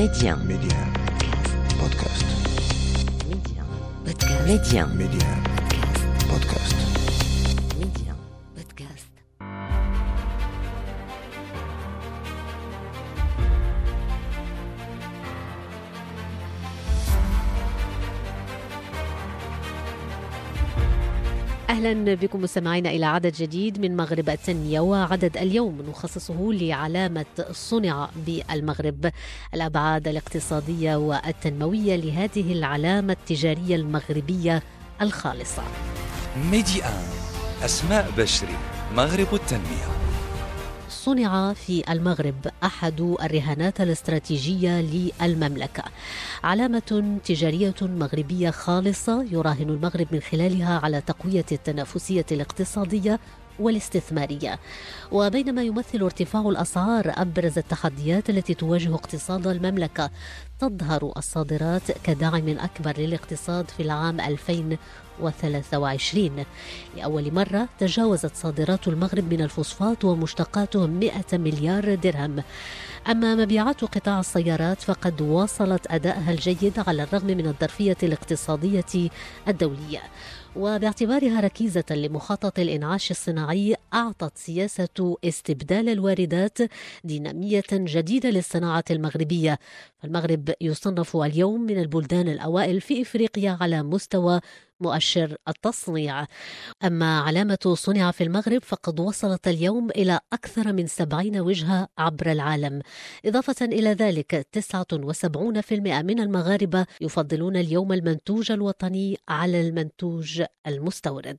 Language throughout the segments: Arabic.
Médien. Médien. Podcast. Médien. Podcast. Médien. Médien. Podcast. أهلا بكم مستمعينا إلى عدد جديد من مغرب التنمية وعدد اليوم نخصصه لعلامة صنع بالمغرب. الأبعاد الاقتصادية والتنموية لهذه العلامة التجارية المغربية الخالصة. ميدي أسماء بشري مغرب التنمية. صنع في المغرب أحد الرهانات الاستراتيجية للمملكة. علامة تجارية مغربية خالصة يراهن المغرب من خلالها على تقوية التنافسية الاقتصادية والاستثمارية. وبينما يمثل ارتفاع الأسعار أبرز التحديات التي تواجه اقتصاد المملكة تظهر الصادرات كداعم أكبر للاقتصاد في العام 2023 لأول مرة تجاوزت صادرات المغرب من الفوسفات ومشتقاته 100 مليار درهم. أما مبيعات قطاع السيارات فقد واصلت أدائها الجيد على الرغم من الظرفية الاقتصادية الدولية. وباعتبارها ركيزة لمخطط الإنعاش الصناعي أعطت سياسة استبدال الواردات دينامية جديدة للصناعة المغربية. فالمغرب يصنف اليوم من البلدان الأوائل في إفريقيا على مستوى مؤشر التصنيع. أما علامة صنع في المغرب فقد وصلت اليوم إلى أكثر من سبعين وجهة عبر العالم. إضافة إلى ذلك 79% من المغاربة يفضلون اليوم المنتوج الوطني على المنتوج المستورد.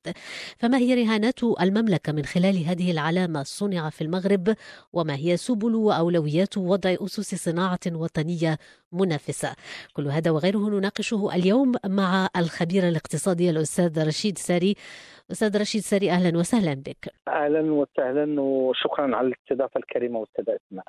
فما هي رهانات المملكة من خلال هذه العلامة صنع في المغرب؟ وما هي سبل وأولويات وضع أسس صناعة وطنية منافسة؟ كل هذا وغيره نناقشه اليوم مع الخبير الاقتصادي الأستاذ رشيد ساري أستاذ رشيد ساري أهلا وسهلا بك أهلا وسهلا وشكرا على الاستضافة الكريمة استاذه أسماء.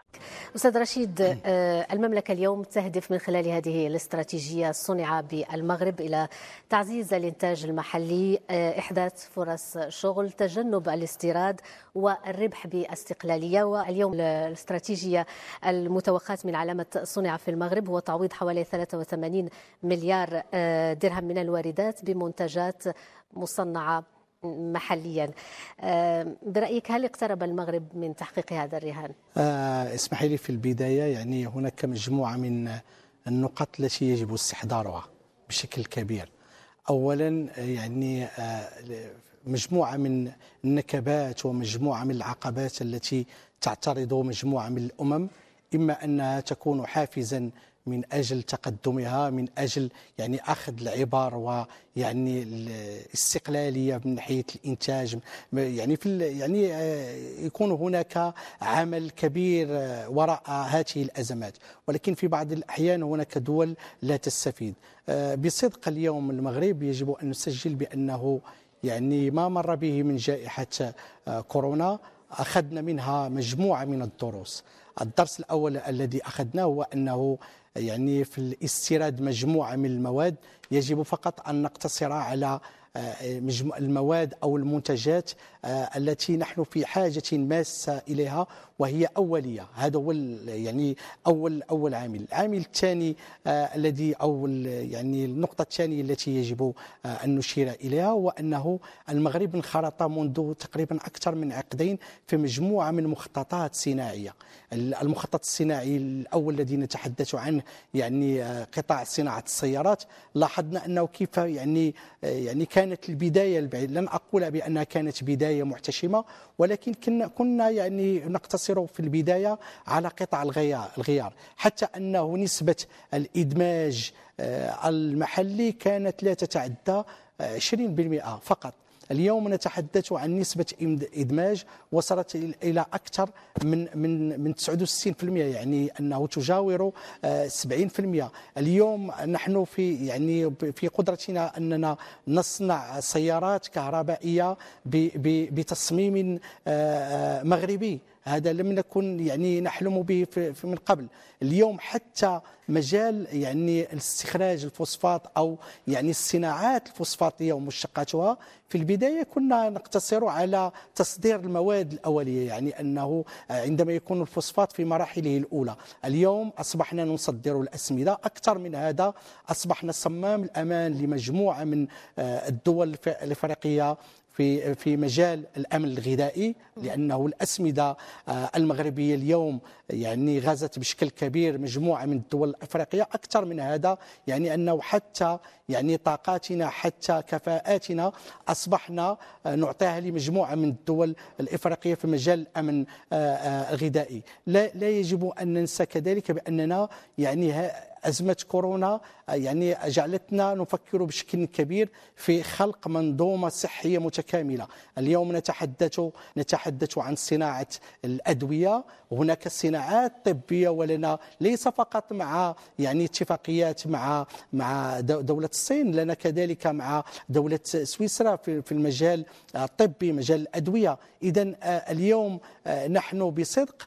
أستاذ رشيد آه، المملكة اليوم تهدف من خلال هذه الاستراتيجية الصنع بالمغرب إلى تعزيز الإنتاج المحلي آه، إحداث فرص شغل تجنب الاستيراد والربح باستقلالية واليوم الاستراتيجية المتوخاة من علامة صنع في المغرب هو تعويض حوالي 83 مليار آه، درهم من الواردات بمنتجات مصنعة محليا آه، برأيك هل اقترب المغرب من تحقيق هذا الرهان؟ آه، اسمحي لي في البداية يعني هناك مجموعة من النقط التي يجب استحضارها بشكل كبير أولا آه، يعني مجموعة من النكبات ومجموعة من العقبات التي تعترض مجموعة من الأمم إما أنها تكون حافزا من أجل تقدمها من أجل يعني أخذ العبر ويعني الاستقلالية من ناحية الإنتاج. يعني في يعني آه، يكون هناك عمل كبير آه، وراء هذه الأزمات. ولكن في بعض الأحيان هناك دول لا تستفيد. آه، بصدق اليوم المغرب يجب أن نسجل بأنه يعني ما مر به من جائحة آه، كورونا. أخذنا منها مجموعة من الدروس. الدرس الأول الذي أخذناه هو أنه يعني في الاستيراد مجموعة من المواد يجب فقط أن نقتصر على المواد أو المنتجات آه، التي نحن في حاجة ماسة إليها وهي أولية. هذا هو يعني أول أول عامل. العامل الثاني آه، الذي أو يعني النقطة الثانية التي يجب آه، أن نشير إليها هو أنه المغرب انخرط منذ تقريبا أكثر من عقدين في مجموعة من مخططات صناعية. المخطط الصناعي الأول الذي نتحدث عنه يعني آه، قطاع صناعة السيارات لاحظنا أنه كيف يعني آه، يعني كانت البداية البعيد. لن أقول بأنها كانت بداية محتشمة ولكن كنا كنا يعني نقتصر في البداية على قطاع الغيار. حتى أنه نسبة الإدماج آه، المحلي كانت لا تتعدى آه، 20% فقط. اليوم نتحدث عن نسبة إدماج وصلت إلى- أكثر من من من 69% يعني أنه تجاور آه، 70% اليوم نحن في يعني في قدرتنا أننا نصنع سيارات كهربائية بتصميم آه، آه، مغربي. هذا لم نكن يعني نحلم به من قبل. اليوم حتى مجال يعني استخراج الفوسفات أو يعني الصناعات الفوسفاتية ومشتقاتها في البداية كنا نقتصر على تصدير المواد الأولية يعني أنه عندما يكون الفوسفات في مراحله الأولى. اليوم أصبحنا نصدر الأسمدة. أكثر من هذا أصبحنا صمام الأمان لمجموعة من آه، الدول الإفريقية في في مجال الأمن الغذائي لأنه الأسمدة آه، المغربية اليوم يعني غزت بشكل كبير مجموعة من الدول الأفريقية أكثر من هذا يعني أنه حتى يعني طاقاتنا حتى كفاءاتنا أصبحنا آه، نعطيها لمجموعة من الدول الأفريقية في مجال الأمن آه، الغذائي. لا لا يجب أن ننسى كذلك بأننا يعني أزمة كورونا آه، يعني جعلتنا نفكر بشكل كبير في خلق منظومة صحية متكاملة. اليوم نتحدث نتحدث عن صناعة الأدوية. هناك صناعات طبية ولنا ليس فقط مع يعني اتفاقيات مع مع دو- دولة الصين لنا كذلك مع دولة سويسرا في المجال الطبي مجال الأدوية. إذا اليوم آه، نحن بصدق آه،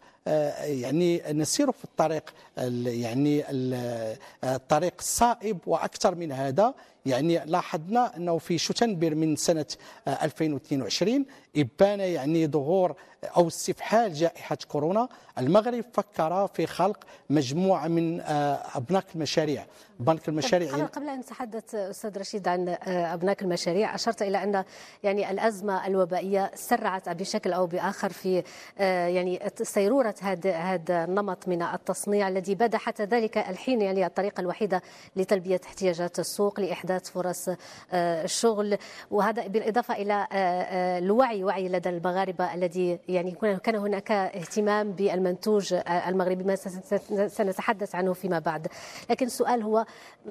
يعني نسير في الطريق ال- يعني ال- الطريق الصائب وأكثر من هذا. يعني لاحظنا أنه في شتنبر من سنة آه، 2022 إبان يعني ظهور أو استفحال جائحة كورونا. المغرب فكر في خلق مجموعة من آه، ابناك المشاريع. بنك المشاريع قبل قبل أن نتحدث أستاذ رشيد عن آه، ابناك المشاريع أشرت إلى أن يعني الأزمة الوبائية سرعت بشكل أو بآخر في آه، يعني سيرورة هذا هذا النمط من التصنيع الذي بدا حتى ذلك الحين. يعني الطريقة الوحيدة لتلبية احتياجات السوق لإحداث فرص الشغل. وهذا بالإضافة إلى آه، آه، الوعي وعي لدى المغاربة الذي يعني كان- هناك اهتمام بالمنتوج المغربي ما سن- سنتحدث عنه فيما بعد. لكن السؤال هو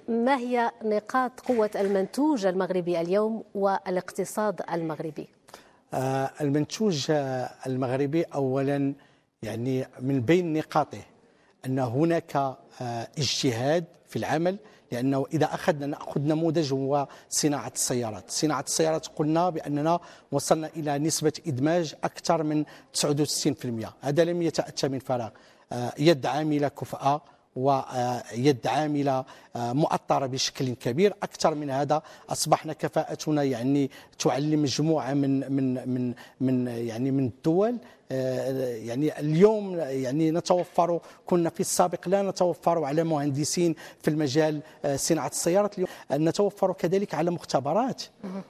ما هي نقاط قوة المنتوج المغربي اليوم والاقتصاد المغربي؟ آه، المنتوج المغربي اولا يعني من بين نقاطه أن هناك آه، اجتهاد في العمل لأنه إذا أخذنا نأخذ نموذج هو صناعة السيارات، صناعة السيارات قلنا بأننا وصلنا إلى نسبة إدماج أكثر من 69%، هذا لم يتأتى من فراغ، آه، يد عامله كفءه ويد عامله آه، مؤطره بشكل كبير. أكثر من هذا أصبحنا كفاءتنا يعني تعلم مجموعة من من من من يعني من الدول. آه، يعني اليوم يعني نتوفر كنا في السابق لا نتوفر على مهندسين في المجال آه، صناعة السيارات. اليوم نتوفر كذلك على مختبرات.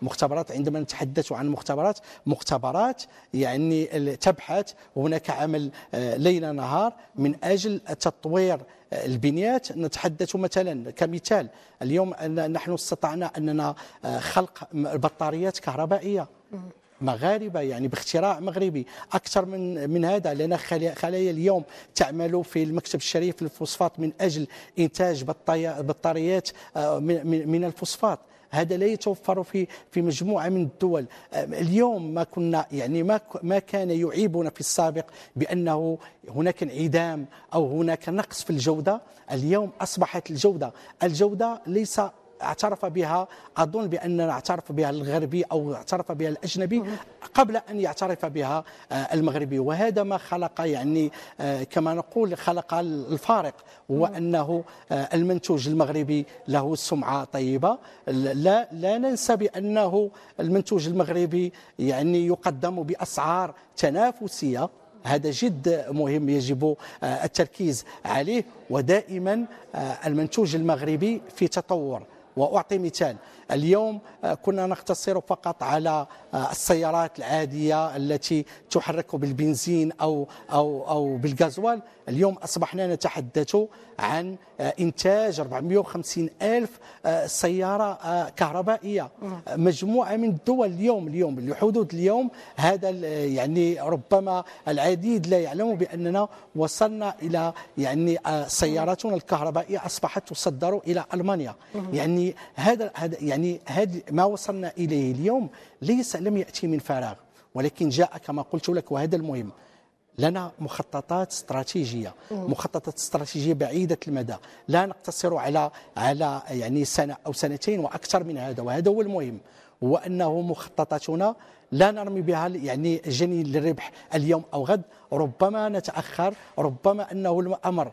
مختبرات عندما نتحدث عن مختبرات مختبرات يعني تبحث هناك عمل ليل نهار من أجل تطوير البنيات نتحدث مثلا كمثال. اليوم نحن استطعنا أننا آه، خلق بطاريات كهربائية. مغاربة يعني باختراع مغربي. أكثر من من هذا خلي- خلايا اليوم تعمل في المكتب الشريف للفوسفات من أجل إنتاج بطاريات آه، من الفوسفات. هذا لا يتوفر في في مجموعة من الدول. اليوم ما كنا يعني ما ما كان يعيبنا في السابق بأنه هناك انعدام أو هناك نقص في الجودة. اليوم أصبحت الجودة الجودة ليس اعترف بها أظن بأننا اعترف بها الغربي أو اعترف بها الأجنبي قبل أن يعترف بها آه، المغربي. وهذا ما خلق يعني آه، كما نقول خلق الفارق هو أنه آه، المنتوج المغربي له سمعة طيبة. لا لا ننسى بأنه المنتوج المغربي يعني يقدم بأسعار تنافسية. هذا جد مهم يجب التركيز عليه. ودائما المنتوج المغربي في تطور. وأعطي مثال. اليوم آه، كنا نقتصر فقط على آه، السيارات العادية التي تحرك بالبنزين أو أو أو بالغازوال. اليوم أصبحنا نتحدث عن آه، إنتاج 450 ألف سيارة كهربائية. مجموعة من الدول اليوم اليوم لحدود اليوم هذا يعني ربما العديد لا يعلم بأننا وصلنا إلى يعني سياراتنا الكهربائية أصبحت تصدر إلى ألمانيا. يعني هذا هذا يعني هذا ما وصلنا إليه اليوم ليس لم يأتي من فراغ ولكن جاء كما قلت لك وهذا المهم. لنا مخططات استراتيجية مخططات استراتيجية بعيدة المدى. لا نقتصر على على يعني سنة أو سنتين وأكثر من هذا وهذا هو المهم. هو انه مخططاتنا لا نرمي بها يعني جنين للربح اليوم أو غد ربما نتأخر ربما أنه الأمر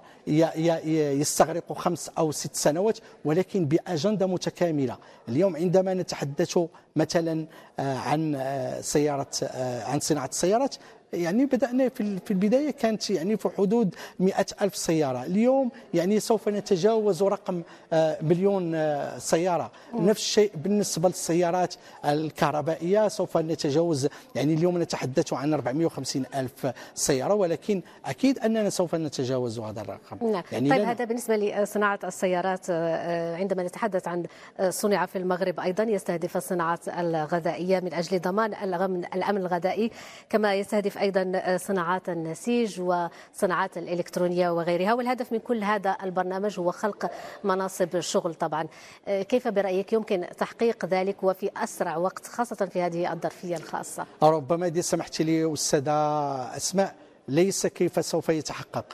يستغرق خمس أو ست سنوات ولكن بأجندة متكاملة. اليوم عندما نتحدث مثلا آه، عن آه، سيارة آه، عن صناعة السيارات يعني بدأنا في ال- في البداية كانت يعني في حدود مئة ألف سيارة. اليوم يعني سوف نتجاوز رقم آه، مليون آه، سيارة. نفس الشيء بالنسبة للسيارات الكهربائية. سوف نتجاوز يعني اليوم نتحدث عن 450 ألف سيارة ولكن أكيد أننا سوف نتجاوز هذا الرقم. نعم. يعني طيب هذا بالنسبة لصناعة السيارات آه، عندما نتحدث عن صنع في المغرب أيضا يستهدف الصناعات الغذائية من أجل ضمان الأمن الغذائي كما يستهدف أيضا صناعات النسيج وصناعات الإلكترونية وغيرها والهدف من كل هذا البرنامج هو خلق مناصب شغل طبعا. كيف برأيك يمكن تحقيق ذلك وفي أسرع وقت خاصة في هذه الظرفية الخاصة؟ ربما دي سمحت لي أستاذة أسماء ليس كيف سوف يتحقق؟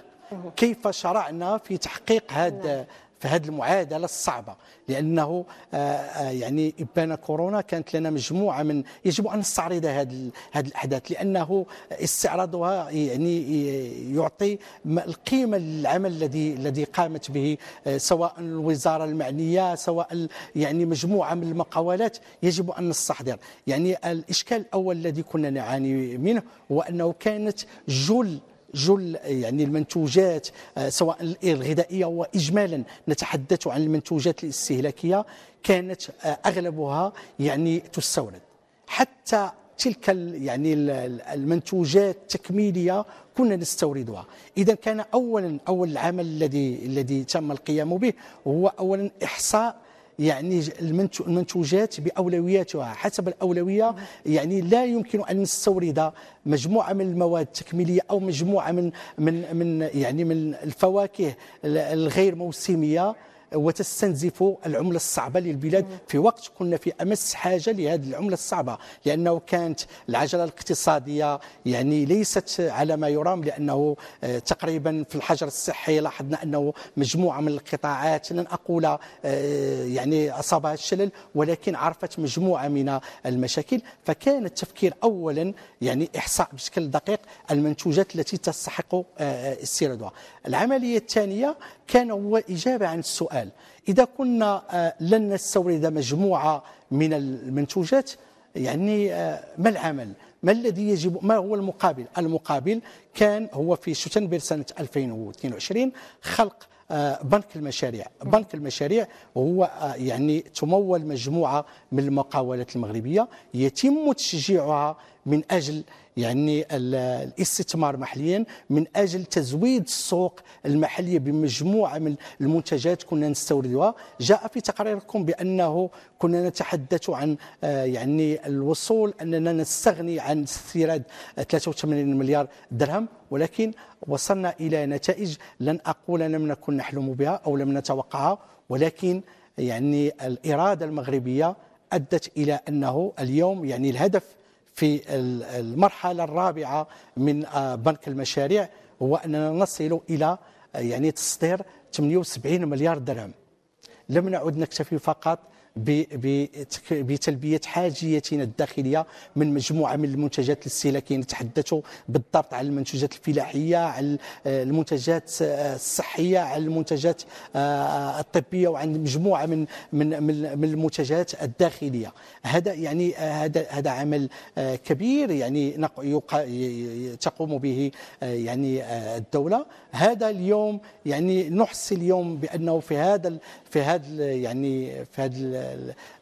كيف شرعنا في تحقيق هذا في هذه المعادلة الصعبة لأنه آه، آه، يعني إبان كورونا كانت لنا مجموعة من يجب أن نستعرض هذه الأحداث لأنه استعراضها يعني يعطي القيمة للعمل الذي الذي قامت به آه، سواء الوزارة المعنية سواء يعني مجموعة من المقاولات يجب أن نستحضر. يعني الإشكال الأول الذي كنا نعاني منه هو أنه كانت جل جل يعني المنتوجات آه، سواء الغذائية واجمالا نتحدث عن المنتوجات الاستهلاكية كانت آه، أغلبها يعني تستورد. حتى تلك يعني ال- ال- المنتوجات التكميلية كنا نستوردها. إذا كان اولا أول العمل الذي الذي تم القيام به هو اولا إحصاء يعني المنتو- المنتوجات بأولوياتها. حسب الأولوية يعني لا يمكن أن نستورد مجموعة من المواد التكميلية أو مجموعة من من من يعني من الفواكه الغير موسمية وتستنزف العملة الصعبة للبلاد في وقت كنا في أمس حاجة لهذه العملة الصعبة لأنه كانت العجلة الاقتصادية يعني ليست على ما يرام لأنه آه، تقريبا في الحجر الصحي لاحظنا أنه مجموعة من القطاعات لن أقول آه، يعني أصابها الشلل ولكن عرفت مجموعة من المشاكل. فكان التفكير أولا يعني إحصاء بشكل دقيق المنتوجات التي تستحق آه، استيرادها. العملية الثانية كان هو إجابة عن السؤال إذا كنا آه، لن نستورد مجموعة من المنتوجات يعني آه، ما العمل؟ ما الذي يجب ما هو المقابل؟ المقابل كان هو في شتنبر سنة 2022 خلق آه، بنك المشاريع. بنك المشاريع هو يعني تمول مجموعة من المقاولات المغربية يتم تشجيعها من أجل يعني ال- الاستثمار محليا من أجل تزويد السوق المحليه بمجموعة من المنتجات كنا نستوردها. جاء في تقريركم بأنه كنا نتحدث عن آه، يعني الوصول أننا نستغني عن استيراد 83 مليار درهم ولكن وصلنا إلى نتائج لن أقول لم نكن نحلم بها أو لم نتوقعها ولكن يعني الإرادة المغربية أدت إلى أنه اليوم يعني الهدف في ال- المرحلة الرابعة من آه، بنك المشاريع هو أننا نصل إلى آه، يعني تصدير 78 مليار درهم. لم نعد نكتفي فقط ب- بتك- بتلبية حاجيتنا الداخلية من مجموعة من المنتجات الاستهلاكية نتحدث بالضبط عن المنتجات الفلاحية عن آه، المنتجات آه، الصحية عن المنتجات آه، الطبية وعن مجموعة من من من من المنتجات الداخلية. هذا يعني آه، هذا هذا عمل آه، كبير يعني تقوم به آه، يعني آه، الدولة. هذا اليوم يعني نحصي اليوم بأنه في هذا في هذا يعني في هذا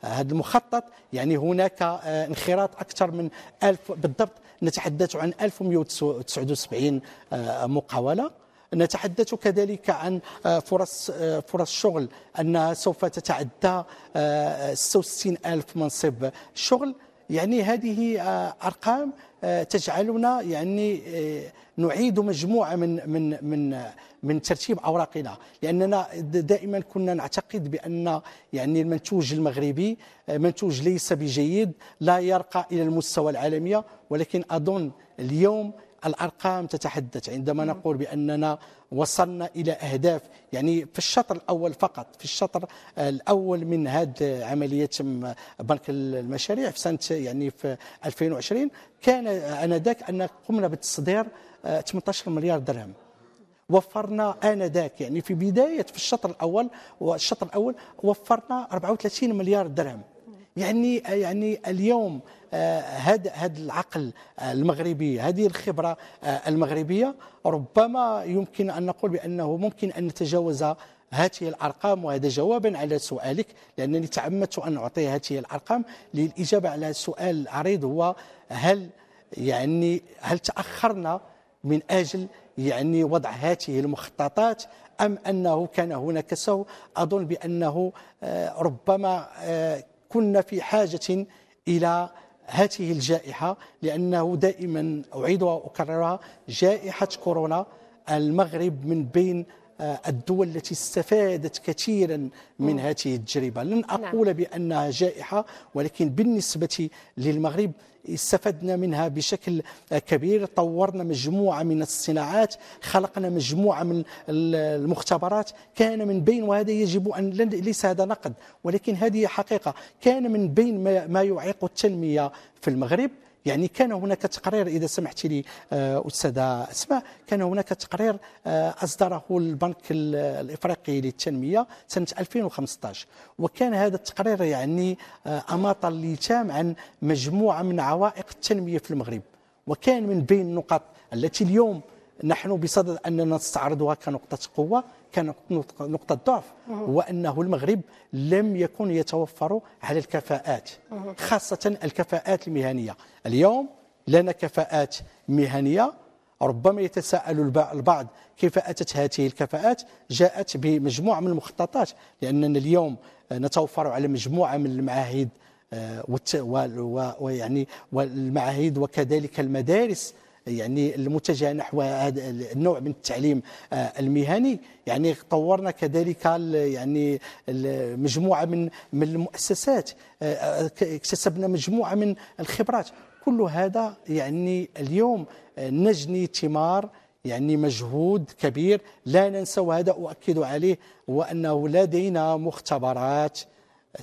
هذا المخطط. يعني هناك آه، انخراط أكثر من ألف بالضبط نتحدث عن 1179 آه، مقاولة. نتحدث كذلك عن آه، فرص فرص شغل أنها سوف تتعدى آه، 66 ألف منصب شغل. يعني هذه آه، أرقام آه، تجعلنا يعني آه، نعيد مجموعة من من من من ترتيب أوراقنا. لأننا د- دائما كنا نعتقد بأن يعني المنتوج المغربي منتوج ليس بجيد لا يرقى إلى المستوى العالمية ولكن أظن اليوم الأرقام تتحدث عندما نقول بأننا وصلنا إلى أهداف يعني في الشطر الأول فقط في الشطر الأول من هذه عملية بنك المشاريع في سنة يعني في 2020 كان آنذاك أن قمنا بتصدير آه، 18 مليار درهم. وفرنا آنذاك يعني في بداية في الشطر الأول والشطر الأول وفرنا 34 مليار درهم. يعني يعني اليوم هذا هذا العقل المغربي هذه الخبرة آه، المغربية ربما يمكن أن نقول بأنه ممكن أن نتجاوز هذه الأرقام وهذا جوابا على سؤالك لأنني تعمدت أن أعطي هذه الأرقام للإجابة على السؤال العريض هو هل يعني هل تأخرنا من أجل يعني وضع هذه المخططات أم أنه كان هناك سوء؟ أظن بأنه آه، ربما آه، كنا في حاجة إلى هذه الجائحة لأنه دائما أعيد وأكررها جائحة كورونا المغرب من بين الدول التي استفادت كثيرا من هذه التجربة. لن أقول بأنها جائحة ولكن بالنسبة للمغرب استفدنا منها بشكل كبير. طورنا مجموعة من الصناعات خلقنا مجموعة من المختبرات. كان من بين وهذا يجب أن ليس هذا نقد ولكن هذه حقيقة. كان من بين ما يعيق التنمية في المغرب يعني كان هناك تقرير إذا سمحت لي آه، أستاذة أسماء كان هناك تقرير آه، أصدره البنك الإفريقي للتنمية سنة 2015 وكان هذا التقرير يعني آه، أماط الليتام عن مجموعة من عوائق التنمية في المغرب. وكان من بين النقط التي اليوم نحن بصدد أننا نستعرضها كنقطة قوة كنقطه ضعف هو انه المغرب لم يكن يتوفر على الكفاءات خاصة الكفاءات المهنية. اليوم لنا كفاءات مهنية ربما يتساءل البعض كيف أتت هذه الكفاءات؟ جاءت بمجموعة من المخططات لأننا اليوم نتوفر على مجموعة من المعاهد آه، ويعني والمعاهد وكذلك المدارس يعني المتجهه نحو هذا النوع من التعليم آه، المهني. يعني طورنا كذلك يعني مجموعه من من المؤسسات آه، آه، اكتسبنا مجموعة من الخبرات. كل هذا يعني اليوم نجني ثمار يعني مجهود كبير. لا ننسى وهذا أؤكد عليه هو أنه لدينا مختبرات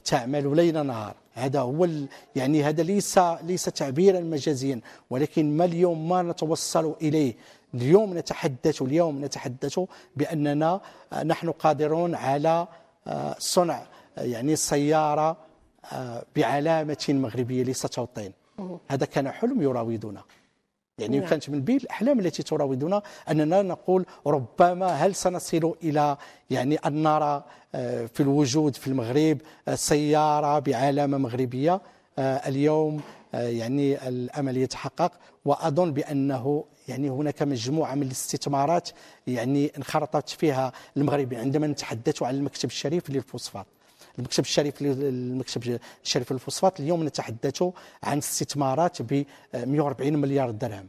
تعمل ليل نهار. هذا هو يعني هذا ليس ليس تعبيرا مجازيا ولكن ما اليوم ما نتوصل إليه؟ اليوم نتحدث اليوم نتحدث بأننا نحن قادرون على آه، صنع يعني سيارة آه، بعلامة مغربية ليست توطين هذا كان حلم يراودنا. يعني نعم. كانت من بين الأحلام التي تراودنا أننا نقول ربما هل سنصل إلى يعني أن نرى آه، في الوجود في المغرب آه، سيارة بعلامة مغربية آه، اليوم يعني الأمل يتحقق وأظن بأنه يعني هناك مجموعة من الاستثمارات يعني انخرطت فيها المغرب عندما نتحدث عن المكتب الشريف للفوسفات المكتب الشريف المكتب الشريف للفوسفات اليوم نتحدث عن استثمارات ب 140 مليار درهم.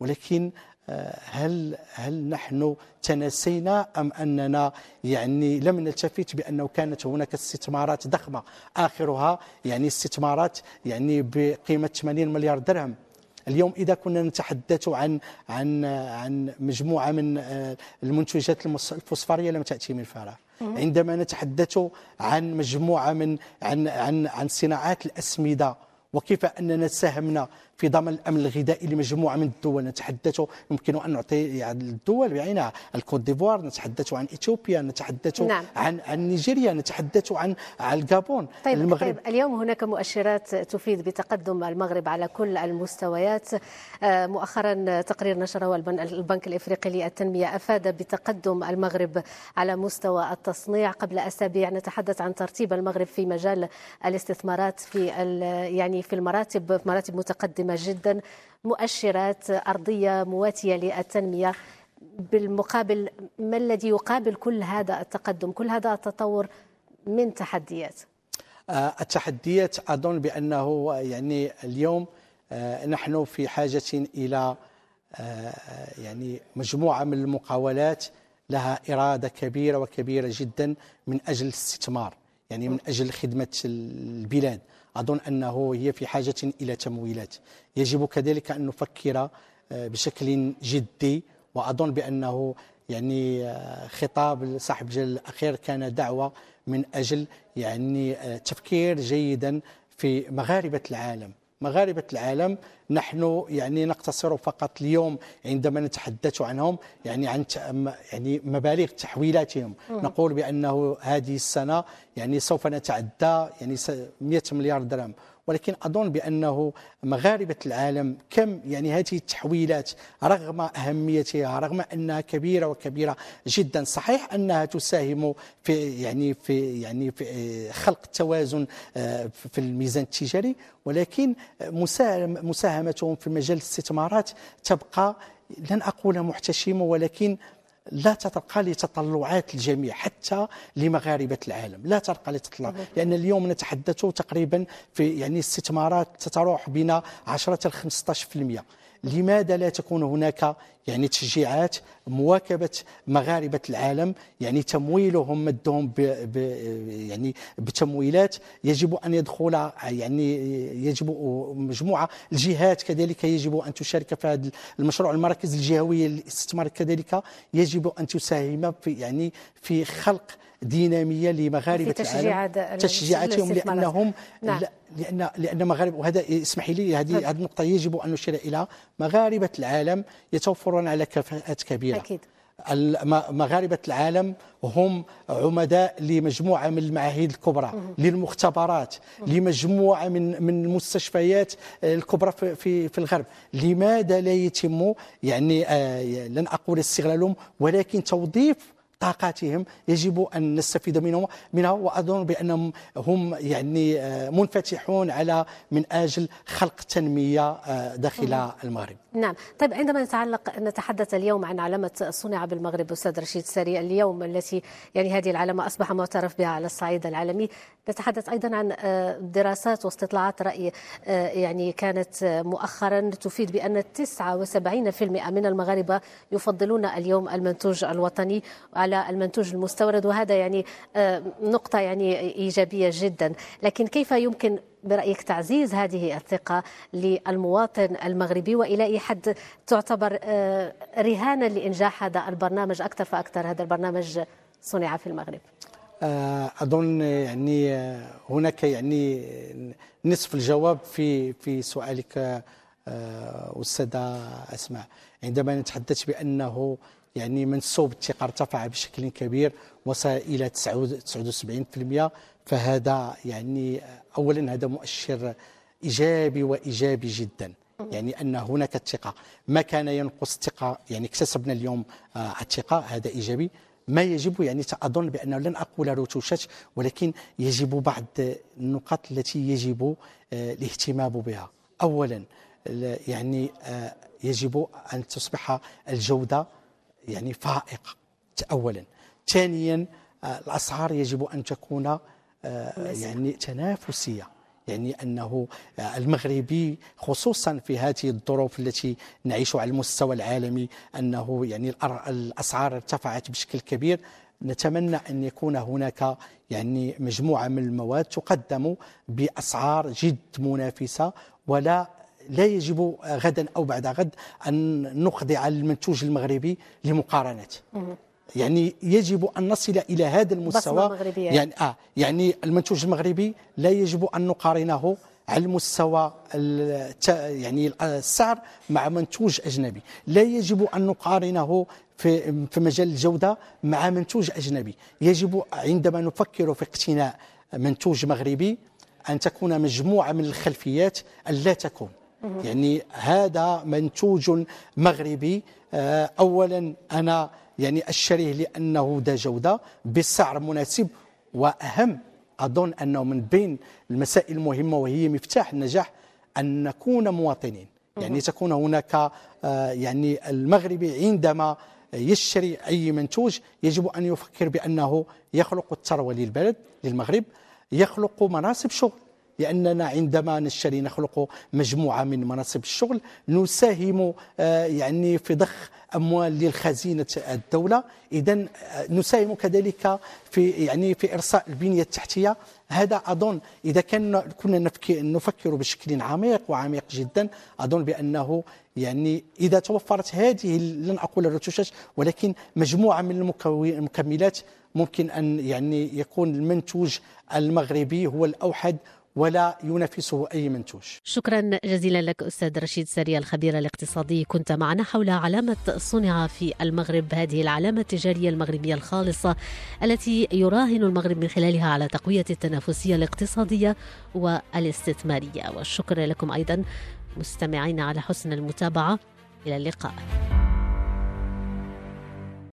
ولكن آه، هل هل نحن تناسينا أم أننا يعني لم نلتفت بأنه كانت هناك استثمارات ضخمة؟ آخرها يعني استثمارات يعني بقيمة 80 مليار درهم. اليوم إذا كنا نتحدث عن عن عن مجموعة من آه، المنتجات الفوسفوريه لم تأتي من فراغ. عندما نتحدث عن مجموعة من عن عن عن صناعات الأسمدة وكيف أننا ساهمنا في ضمان الأمن الغذائي لمجموعة من الدول. نتحدث يمكن أن نعطي يعني الدول بعينها الكوت ديفوار نتحدث عن إثيوبيا نتحدث نعم. عن عن نيجيريا نتحدث عن عن الغابون. طيب المغرب طيب اليوم هناك مؤشرات تفيد بتقدم المغرب على كل المستويات. آه، مؤخرا تقرير نشره البنك الإفريقي للتنمية أفاد بتقدم المغرب على مستوى التصنيع. قبل أسابيع نتحدث عن ترتيب المغرب في مجال الاستثمارات في يعني في المراتب مراتب متقدمة. جدا مؤشرات أرضية مواتية للتنمية. بالمقابل ما الذي يقابل كل هذا التقدم كل هذا التطور من تحديات؟ آه، التحديات أظن بأنه يعني اليوم آه، نحن في حاجة إلى آه، يعني مجموعة من المقاولات لها إرادة كبيرة وكبيرة جدا من أجل الاستثمار يعني من أجل خدمة البلاد. أظن أنه هي في حاجة إلى تمويلات. يجب كذلك أن نفكر آه، بشكل جدي وأظن بأنه يعني آه، خطاب صاحب الجلالة الأخير كان دعوة من أجل يعني آه، تفكير جيدا في مغاربة العالم. مغاربة العالم نحن يعني نقتصر فقط اليوم عندما نتحدث عنهم يعني عن يعني مبالغ تحويلاتهم. نقول بأنه هذه السنة يعني سوف نتعدى يعني س- 100 مليار درهم. ولكن أظن بأنه مغاربة العالم كم يعني هذه التحويلات رغم أهميتها رغم أنها كبيرة وكبيرة جدا. صحيح أنها تساهم في يعني في يعني في خلق التوازن آه، في الميزان التجاري ولكن مساهم- مساهمتهم في مجال الاستثمارات تبقى لن أقول محتشمة ولكن لا ترقى لتطلعات الجميع حتى لمغاربة العالم. لا ترقى لتطلع. لأن اليوم نتحدث تقريبا في يعني استثمارات تتراوح بين 10 ل 15% لماذا لا تكون هناك يعني تشجيعات مواكبة مغاربة العالم؟ يعني تمويلهم مدهم ب ب يعني بتمويلات يجب أن يدخل يعني يجب مجموعة الجهات كذلك يجب أن تشارك في هذا المشروع. المراكز الجهوية للاستثمار كذلك يجب أن تساهم في يعني في خلق دينامية لمغاربة في تشجيع العالم تشجيعاتهم. لأنهم نعم. لا لأن لأن مغاربة وهذا إسمحي لي هذه هذه النقطة يجب أن نشير اليها مغاربة العالم يتوفرون على كفاءات كبيرة. الم- مغاربة العالم هم عمداء لمجموعة من المعاهد الكبرى للمختبرات لمجموعة من من المستشفيات الكبرى في في, في الغرب لماذا لا يتم يعني آه، لن أقول استغلالهم ولكن توظيف طاقاتهم يجب أن نستفيد منهم منها وأظن بأنهم هم يعني آه، منفتحون على من آجل خلق تنمية آه، داخل المغرب. نعم. طيب عندما نتعلق نتحدث اليوم عن علامة صنع بالمغرب أستاذ رشيد ساري اليوم التي يعني هذه العلامة أصبح معترف بها على الصعيد العالمي. نتحدث أيضا عن آه، دراسات واستطلاعات رأي آه، يعني كانت آه، مؤخرا تفيد بأن 79% من المغاربة يفضلون اليوم المنتوج الوطني على المنتوج المستورد وهذا يعني نقطة يعني إيجابية جدا. لكن كيف يمكن برأيك تعزيز هذه الثقة للمواطن المغربي وإلى أي حد تعتبر آه، رهانا لإنجاح هذا البرنامج أكثر فأكثر هذا البرنامج صنع في المغرب؟ آه، أظن يعني آه، هناك يعني نصف الجواب في في سؤالك أستاذة أسماء. عندما نتحدث بأنه يعني منسوب الثقة ارتفع بشكل كبير وصل إلى 79% فهذا يعني اولا هذا مؤشر إيجابي وإيجابي جدا. يعني أن هناك الثقة. ما كان ينقص الثقة؟ يعني اكتسبنا اليوم آه، الثقة هذا إيجابي. ما يجب يعني اظن بانه لن أقول رتوشات ولكن يجب بعض النقاط التي يجب آه، الاهتمام بها. اولا يعني آه، يجب أن تصبح الجودة يعني فائقة اولا. ثانيا الأسعار يجب أن تكون يعني تنافسية يعني أنه آه، المغربي خصوصا في هذه الظروف التي نعيش على المستوى العالمي أنه يعني الأسعار ارتفعت بشكل كبير. نتمنى أن يكون هناك يعني مجموعة من المواد تقدم بأسعار جد منافسة ولا لا يجب غدا أو بعد غد أن نخضع المنتوج المغربي لمقارنات يعني يجب أن نصل إلى هذا المستوى. يعني آه يعني المنتوج المغربي لا يجب أن نقارنه على المستوى يعني السعر مع منتوج أجنبي. لا يجب أن نقارنه في في مجال الجودة مع منتوج أجنبي. يجب عندما نفكر في اقتناء منتوج مغربي أن تكون مجموعة من الخلفيات لا تكون. يعني هذا منتوج مغربي آه، اولا أنا يعني اشتريه لأنه ذا جودة بسعر مناسب وأهم أظن أنه من بين المسائل المهمة وهي مفتاح النجاح أن نكون مواطنين. يعني تكون هناك آه، يعني المغربي عندما يشتري أي منتوج يجب أن يفكر بأنه يخلق الثروة للبلد للمغرب يخلق مناصب شغل. لأننا عندما نشتري نخلق مجموعة من مناصب الشغل نساهم آه، يعني في ضخ أموال للخزينة الدولة. إذا آه، نساهم كذلك في يعني في إرساء البنية التحتية. هذا أظن إذا كان كنا نفكر بشكل عميق وعميق جدا أظن بأنه يعني إذا توفرت هذه لن أقول الرتوشات ولكن مجموعة من المكملات ممكن أن يعني يكون المنتوج المغربي هو الأوحد ولا ينافسه أي منتوج. شكرا جزيلا لك أستاذ رشيد سري الخبير الاقتصادي. كنت معنا حول علامة صنع في المغرب هذه العلامة التجارية المغربية الخالصة التي يراهن المغرب من خلالها على تقوية التنافسية الاقتصادية والاستثمارية. والشكر لكم أيضا مستمعين على حسن المتابعة. إلى اللقاء.